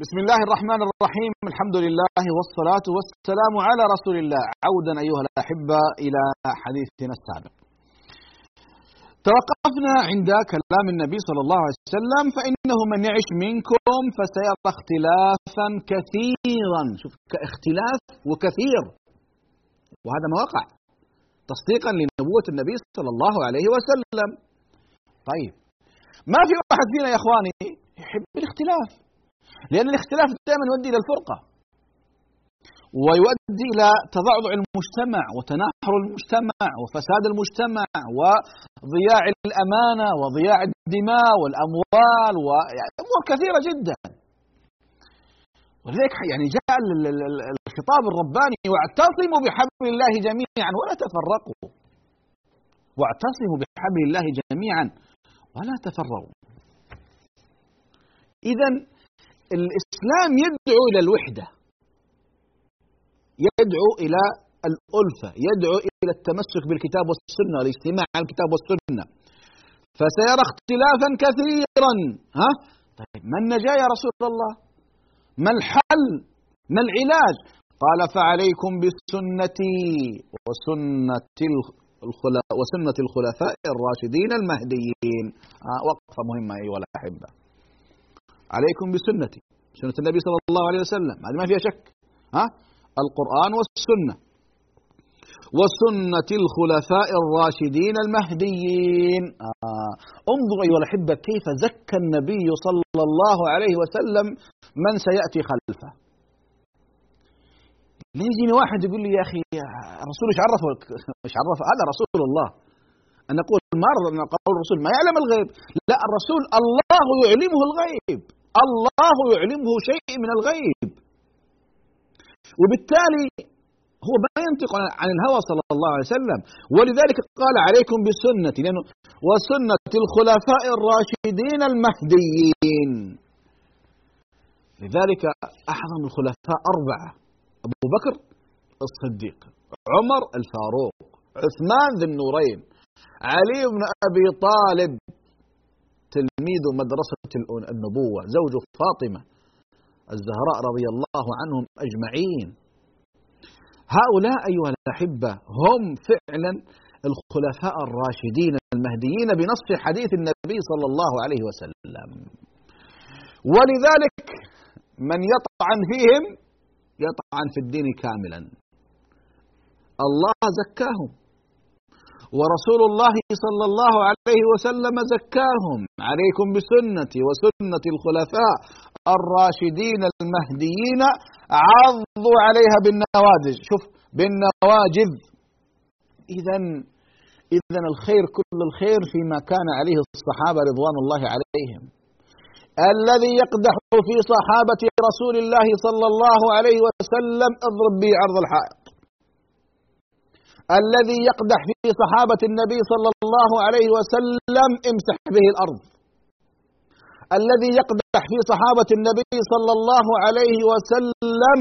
بسم الله الرحمن الرحيم. الحمد لله والصلاة والسلام على رسول الله. عودا أيها الأحبة إلى حديثنا السابق. توقفنا عند كلام النبي صلى الله عليه وسلم فإنه من يعش منكم فسيرى اختلافا كثيرا. شوف اختلاف وكثير. وهذا ما وقع. تصديقا لنبوة النبي صلى الله عليه وسلم. طيب. ما في واحد فينا يا إخواني يحب الاختلاف؟ لأن الاختلاف دائما يؤدي إلى الفرقة. ويؤدي إلى تضعضع المجتمع وتناحر المجتمع وفساد المجتمع وضياع الأمانة وضياع الدماء والأموال وأمور كثيرة جدا. ولذلك يعني جاء الخطاب الرباني واعتصموا بحبل الله جميعا ولا تفرقوا. واعتصموا بحبل الله جميعا ولا تفرقوا. إذا الإسلام يدعو إلى الوحدة. يدعو إلى الألفة يدعو إلى التمسك بالكتاب والسنة والاجتماع على الكتاب والسنة. فسيرى اختلافا كثيرا. ها؟ طيب ما النجاة يا رسول الله؟ ما الحل؟ ما العلاج؟ قال فعليكم بسنتي وسنة الخلفاء وسنة الخلفاء الراشدين المهديين. آه وقفة مهمة أيها الأحبة عليكم بسنتي سنة النبي صلى الله عليه وسلم. هذه ما فيها شك. ها؟ القرآن والسنة وسنة الخلفاء الراشدين المهديين. آه. انظروا أيها الأحبة كيف زكى النبي صلى الله عليه وسلم من سيأتي خلفه. يجيني واحد يقول لي يا أخي الرسول إيش عرفه؟ إيش عرفه؟ هذا رسول الله. أن نقول ما أن قول الرسول ما يعلم الغيب. لا الرسول الله يعلمه الغيب. الله يعلمه شيء من الغيب. وبالتالي هو ما ينطق عن الهوى صلى الله عليه وسلم. ولذلك قال عليكم بسنتي لأنه وسنة الخلفاء الراشدين المهديين. لذلك أعظم الخلفاء أربعة أبو بكر الصديق عمر الفاروق عثمان ذي النورين علي بن أبي طالب تلميذ مدرسة النبوة زوج فاطمة الزهراء رضي الله عنهم أجمعين. هؤلاء أيها الأحبة هم فعلا الخلفاء الراشدين المهديين بنص حديث النبي صلى الله عليه وسلم. ولذلك من يطعن فيهم يطعن في الدين كاملا. الله زكاهم. ورسول الله صلى الله عليه وسلم زكاهم. عليكم بسنتي وسنة الخلفاء. الراشدين المهديين عضوا عليها بالنواجذ شوف بالنواجذ. إذا إذا الخير كل الخير فيما كان عليه الصحابة رضوان الله عليهم. الذي يقدح في صحابة رسول الله صلى الله عليه وسلم اضرب به عرض الحائط. الذي يقدح في صحابة النبي صلى الله عليه وسلم امسح به الأرض. الذي يقدح في صحابة النبي صلى الله عليه وسلم.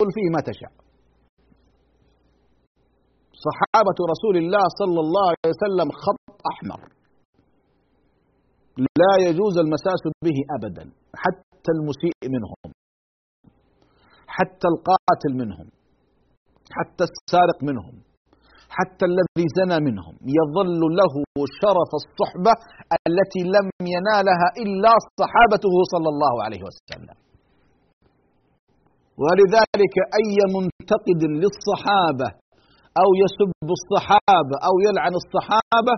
قل فيه ما تشاء. صحابة رسول الله صلى الله عليه وسلم خط أحمر. لا يجوز المساس به أبدا حتى المسيء منهم حتى القاتل منهم حتى السارق منهم. حتى الذي زنى منهم. يظل له شرف الصحبة التي لم ينالها إلا صحابته صلى الله عليه وسلم. ولذلك أي منتقد للصحابة أو يسب الصحابة أو يلعن الصحابة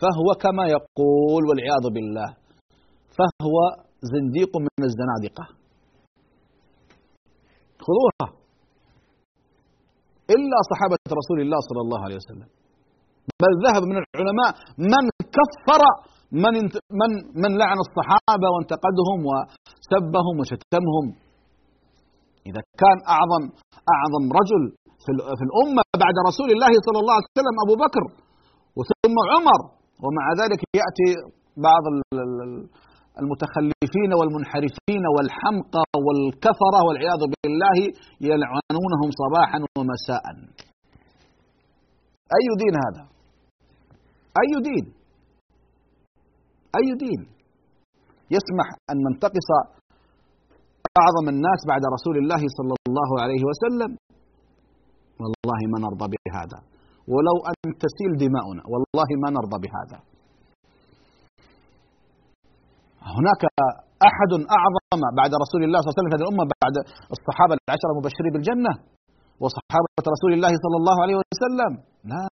فهو كما يقول والعياذ بالله فهو زنديق من الزنادقة. خذوها. إلا صحابة رسول الله صلى الله عليه وسلم. بل ذهب من العلماء من كفر من من من لعن الصحابة وانتقدهم وسبهم وشتمهم. إذا كان أعظم أعظم رجل في الأمة بعد رسول الله صلى الله عليه وسلم أبو بكر وثم عمر ومع ذلك يأتي بعض المتخلفين والمنحرفين والحمقى والكفرة والعياذ بالله يلعنونهم صباحا ومساء. أي دين هذا؟ أي دين؟ أي دين؟ يسمح أن ننتقص أعظم الناس بعد رسول الله صلى الله عليه وسلم. والله ما نرضى بهذا. ولو أن تسيل دماؤنا والله ما نرضى بهذا. هناك أحد أعظم بعد رسول الله صلى الله عليه وسلم في هذه الأمة بعد الصحابة العشرة المبشرين بالجنة وصحابة رسول الله صلى الله عليه وسلم. لا.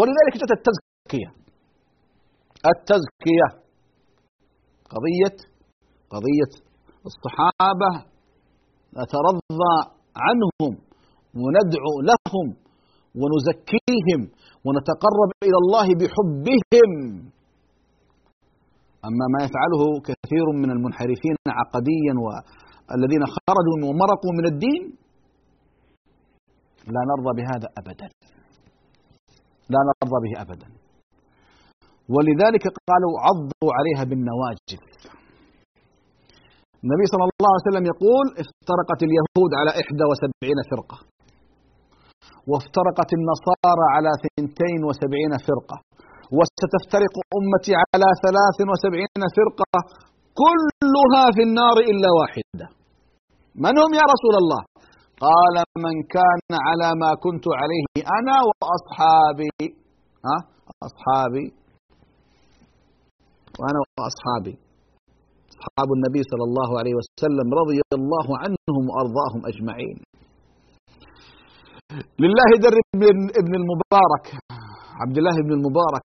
ولذلك جاءت التزكية. التزكية. قضية قضية الصحابة نترضى عنهم وندعو لهم ونزكيهم ونتقرب إلى الله بحبهم. أما ما يفعله كثير من المنحرفين عقديا والذين خرجوا ومرقوا من الدين لا نرضى بهذا أبدا. لا نرضى به أبدا. ولذلك قالوا عضوا عليها بالنواجذ. النبي صلى الله عليه وسلم يقول افترقت اليهود على إحدى وسبعين فرقة وافترقت النصارى على ثنتين وسبعين فرقة. وستفترق أمتي على ثلاث وسبعين فرقة كلها في النار إلا واحدة. من هم يا رسول الله؟ قال من كان على ما كنت عليه أنا وأصحابي. ها؟ أصحابي. وأنا وأصحابي. أصحاب النبي صلى الله عليه وسلم رضي الله عنهم وأرضاهم أجمعين. لله در ابن المبارك. عبد الله بن المبارك.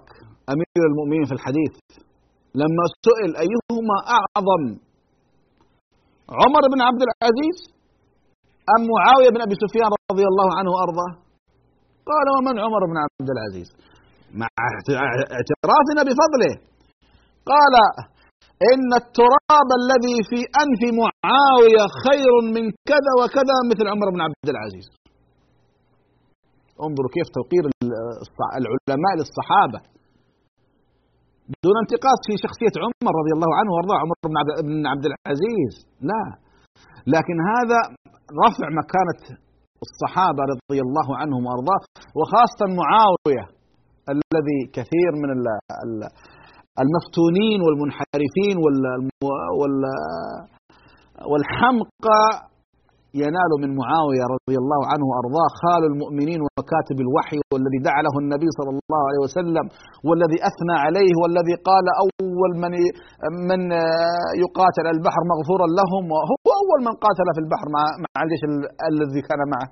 أمير المؤمنين في الحديث لما سئل أيهما أعظم عمر بن عبد العزيز أم معاوية بن أبي سفيان رضي الله عنه وأرضاه؟ قال ومن عمر بن عبد العزيز؟ مع اعترافنا بفضله قال إن التراب الذي في أنف معاوية خير من كذا وكذا مثل عمر بن عبد العزيز. انظروا كيف توقير العلماء للصحابة. دون انتقاص في شخصية عمر رضي الله عنه وأرضاه عمر بن عبد العزيز. لا. لكن هذا رفع مكانة الصحابة رضي الله عنهم وأرضاه وخاصة معاوية الذي كثير من المفتونين والمنحرفين والحمقى ينال من معاوية رضي الله عنه وأرضاه خال المؤمنين وكاتب الوحي والذي دعا له النبي صلى الله عليه وسلم والذي أثنى عليه والذي قال أول من من يقاتل البحر مغفورا لهم وهو أول من قاتل في البحر مع مع الجيش الذي كان معه.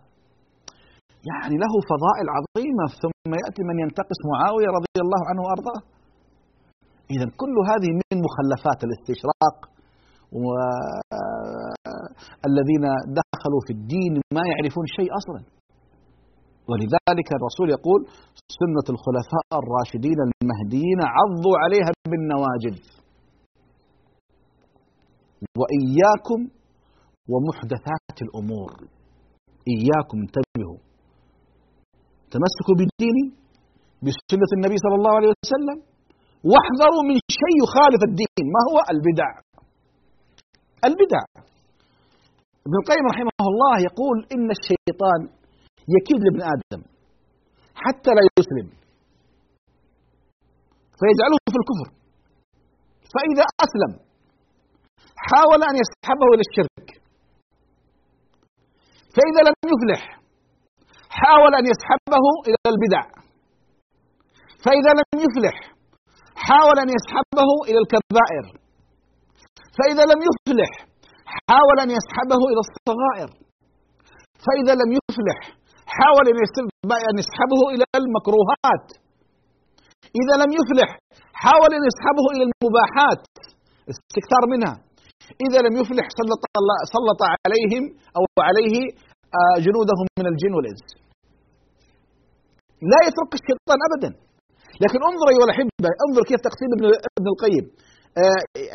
يعني له فضائل عظيمة ثم يأتي من ينتقص معاوية رضي الله عنه وأرضاه. اذا كل هذه من مخلفات الاستشراق والذين دخلوا في الدين ما يعرفون شيء أصلا. ولذلك الرسول يقول سنة الخلفاء الراشدين المهديين عضوا عليها بالنواجذ. وإياكم ومحدثات الأمور. إياكم انتبهوا. تمسكوا بالدين بسنة النبي صلى الله عليه وسلم واحذروا من شيء يخالف الدين. ما هو؟ البدع. البدع. ابن القيم رحمه الله يقول إن الشيطان يكيد لابن آدم حتى لا يسلم. فيجعله في الكفر. فإذا أسلم حاول أن يسحبه إلى الشرك. فإذا لم يفلح حاول أن يسحبه إلى البدع. فإذا لم يفلح حاول أن يسحبه إلى الكبائر. فإذا لم يفلح حاول أن يسحبه إلى الصغائر. فإذا لم يفلح حاول أن يسحبه إلى المكروهات. إذا لم يفلح حاول أن يسحبه إلى المباحات. استكثار منها. إذا لم يفلح سلط, سلط عليهم أو عليه آه، جنودهم من الجن والإنس. لا يترك الشيطان أبدا. لكن انظر أيها الأحبة انظر كيف تقسيم ابن, القيم.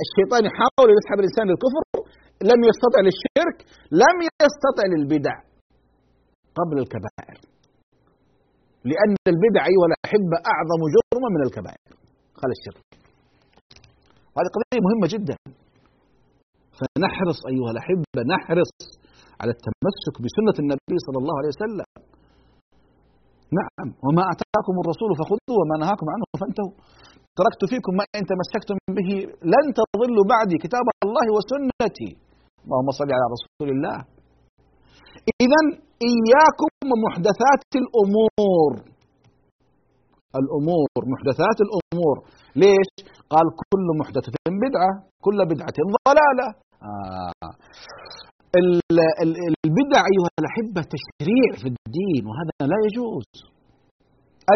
الشيطان يحاول يسحب الإنسان للكفر لم يستطع للشرك لم يستطع للبدع قبل الكبائر. لأن البدع أيها الأحبة أعظم جرما من الكبائر. قال الشرك وهذه قضية مهمة جدا. فنحرص أيها الأحبة نحرص على التمسك بسنة النبي صلى الله عليه وسلم. نعم وما أتاكم الرسول فخذوه وما نهاكم عنه فانتهوا. تركت فيكم ما إن تمسكتم به لن تضلوا بعدي كتاب الله وسنتي. اللهم صل على رسول الله. إذا إياكم ومحدثات الأمور. الأمور محدثات الأمور. ليش؟ قال كل محدثة بدعة كل بدعة ضلالة. آه. البدع أيها الأحبة تشريع في الدين وهذا لا يجوز.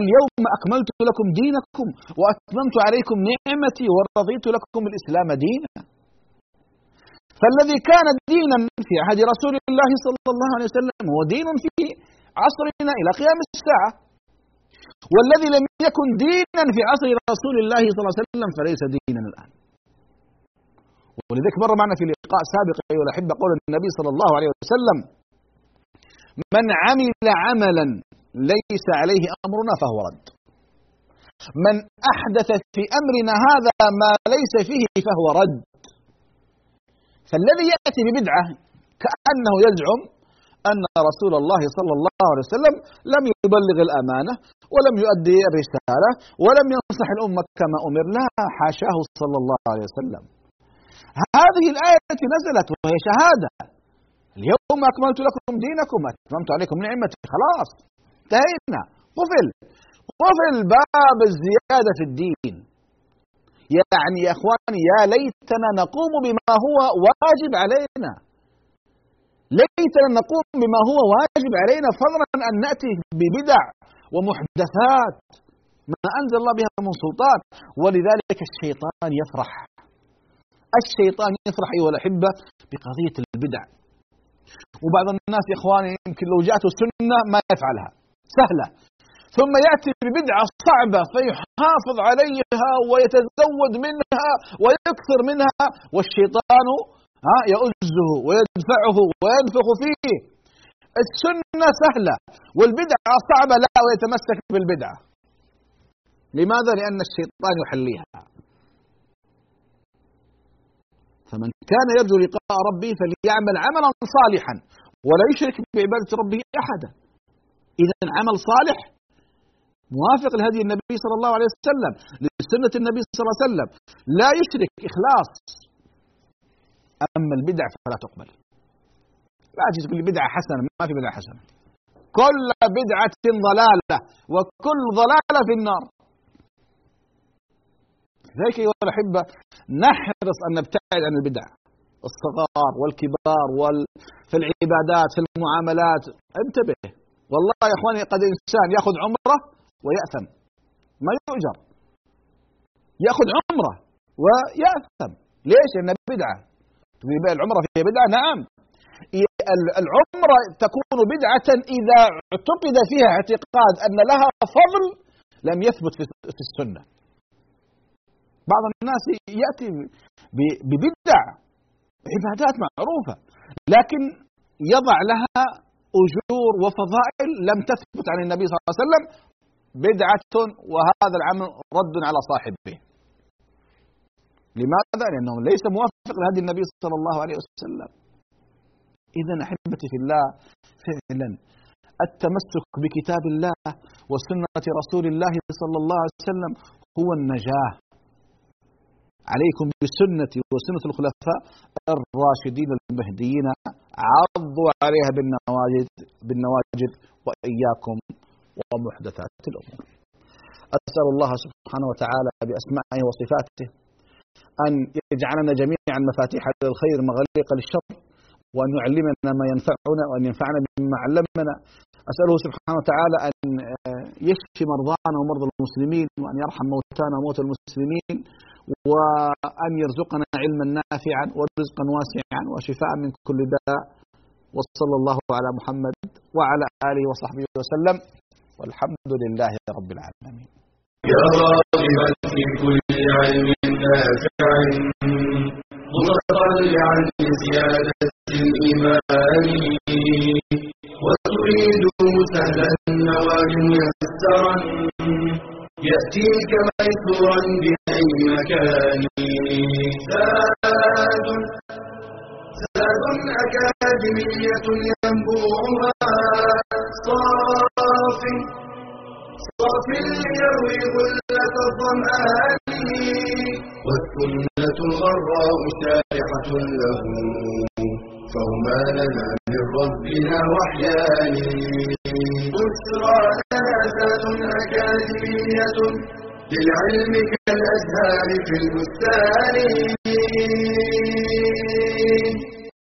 اليوم أكملت لكم دينكم وأتممت عليكم نعمتي ورضيت لكم الإسلام دينا. فالذي كان دينا في عهد رسول الله صلى الله عليه وسلم هو دين في عصرنا إلى قيام الساعة. والذي لم يكن دينا في عصر رسول الله صلى الله عليه وسلم فليس دينا الآن. ولذلك مر معنا في لقاء سابق أيها الأحبة قول النبي صلى الله عليه وسلم من عمل عملا ليس عليه أمرنا فهو رد. من أحدث في أمرنا هذا ما ليس فيه فهو رد. فالذي يأتي ببدعة كأنه يزعم أن رسول الله صلى الله عليه وسلم لم يبلغ الأمانة ولم يؤدي الرسالة ولم ينصح الأمة كما أمر لا حاشاه صلى الله عليه وسلم. هذه الآية التي نزلت وهي شهادة. اليوم أكملت لكم دينكم أتممت عليكم نعمتي خلاص. انتهينا قفل قفل باب الزيادة في الدين. يعني يا إخواني يا ليتنا نقوم بما هو واجب علينا. ليتنا نقوم بما هو واجب علينا فضلا أن نأتي ببدع ومحدثات ما أنزل الله بها من سلطان. ولذلك الشيطان يفرح. الشيطان يفرح أيها الأحبة بقضية البدع. وبعض الناس يا إخواني يمكن لو جاءته سنه ما يفعلها. سهلة. ثم يأتي ببدعة صعبة فيحافظ عليها ويتزود منها ويكثر منها والشيطان ها يؤزه ويدفعه وينفخ فيه. السنة سهلة والبدعة صعبة لا ويتمسك بالبدعة. لماذا؟ لأن الشيطان يحليها. فمن كان يرجو لقاء ربه فليعمل عملا صالحا ولا يشرك بعبادة ربه احدا. إذا عمل صالح موافق لهدي النبي صلى الله عليه وسلم لسنة النبي صلى الله عليه وسلم. لا يشرك إخلاص. أما البدع فلا تقبل. لا تجي تقول لي بدعة حسنة ما في بدعة حسنة. كل بدعة ضلالة وكل ضلالة في النار. لذلك أيها الأحبة نحرص أن نبتعد عن البدع. الصغار والكبار وال... في العبادات في المعاملات. انتبه. والله يا إخواني قد انسان يأخذ عمرة ويأثم. ما يؤجر. يأخذ عمرة ويأثم. ليش؟ لأن بدعة. العمرة فيها بدعة؟ نعم. العمرة تكون بدعة إذا اعتقد فيها اعتقاد أن لها فضل لم يثبت في السنة. بعض الناس يأتي ببدع. عبادات معروفة. لكن يضع لها أجور وفضائل لم تثبت عن النبي صلى الله عليه وسلم بدعة وهذا العمل رد على صاحبه. لماذا؟ لأنه ليس موافق لهدي النبي صلى الله عليه وسلم. إذا أحبتي في الله فعلا التمسك بكتاب الله وسنة رسول الله صلى الله عليه وسلم هو النجاة. عليكم بسنتي وسنة الخلفاء الراشدين المهديين عضوا عليها بالنواجد بالنواجد وإياكم ومحدثات الأمور. أسأل الله سبحانه وتعالى بأسمائه وصفاته أن يجعلنا جميعا مفاتيح للخير مغاليق للشر. وأن يعلمنا ما ينفعنا وأن ينفعنا بما علمنا. أسأله سبحانه وتعالى أن يشفي مرضانا ومرضى المسلمين وأن يرحم موتانا وموتى المسلمين وأن يرزقنا علما نافعا ورزقا واسعا وشفاء من كل داء. وصلى الله على محمد وعلى آله وصحبه وسلم. والحمد لله رب العالمين. يا راغبا في كل علم نافع؟ متطلعا لزيادة الإيمان. وتريد سهلا النوال ميسرا يأتيك ميسورا بأي مكان. زاد زاد أكاديمية ينبوعها. صاف صاف ليروي غلة الظمآن. والسنة الغراء له. فهما لنا من ربنا وحيان. بشرى ثلاثة أكاديمية للعلم كالأزهار في البستان.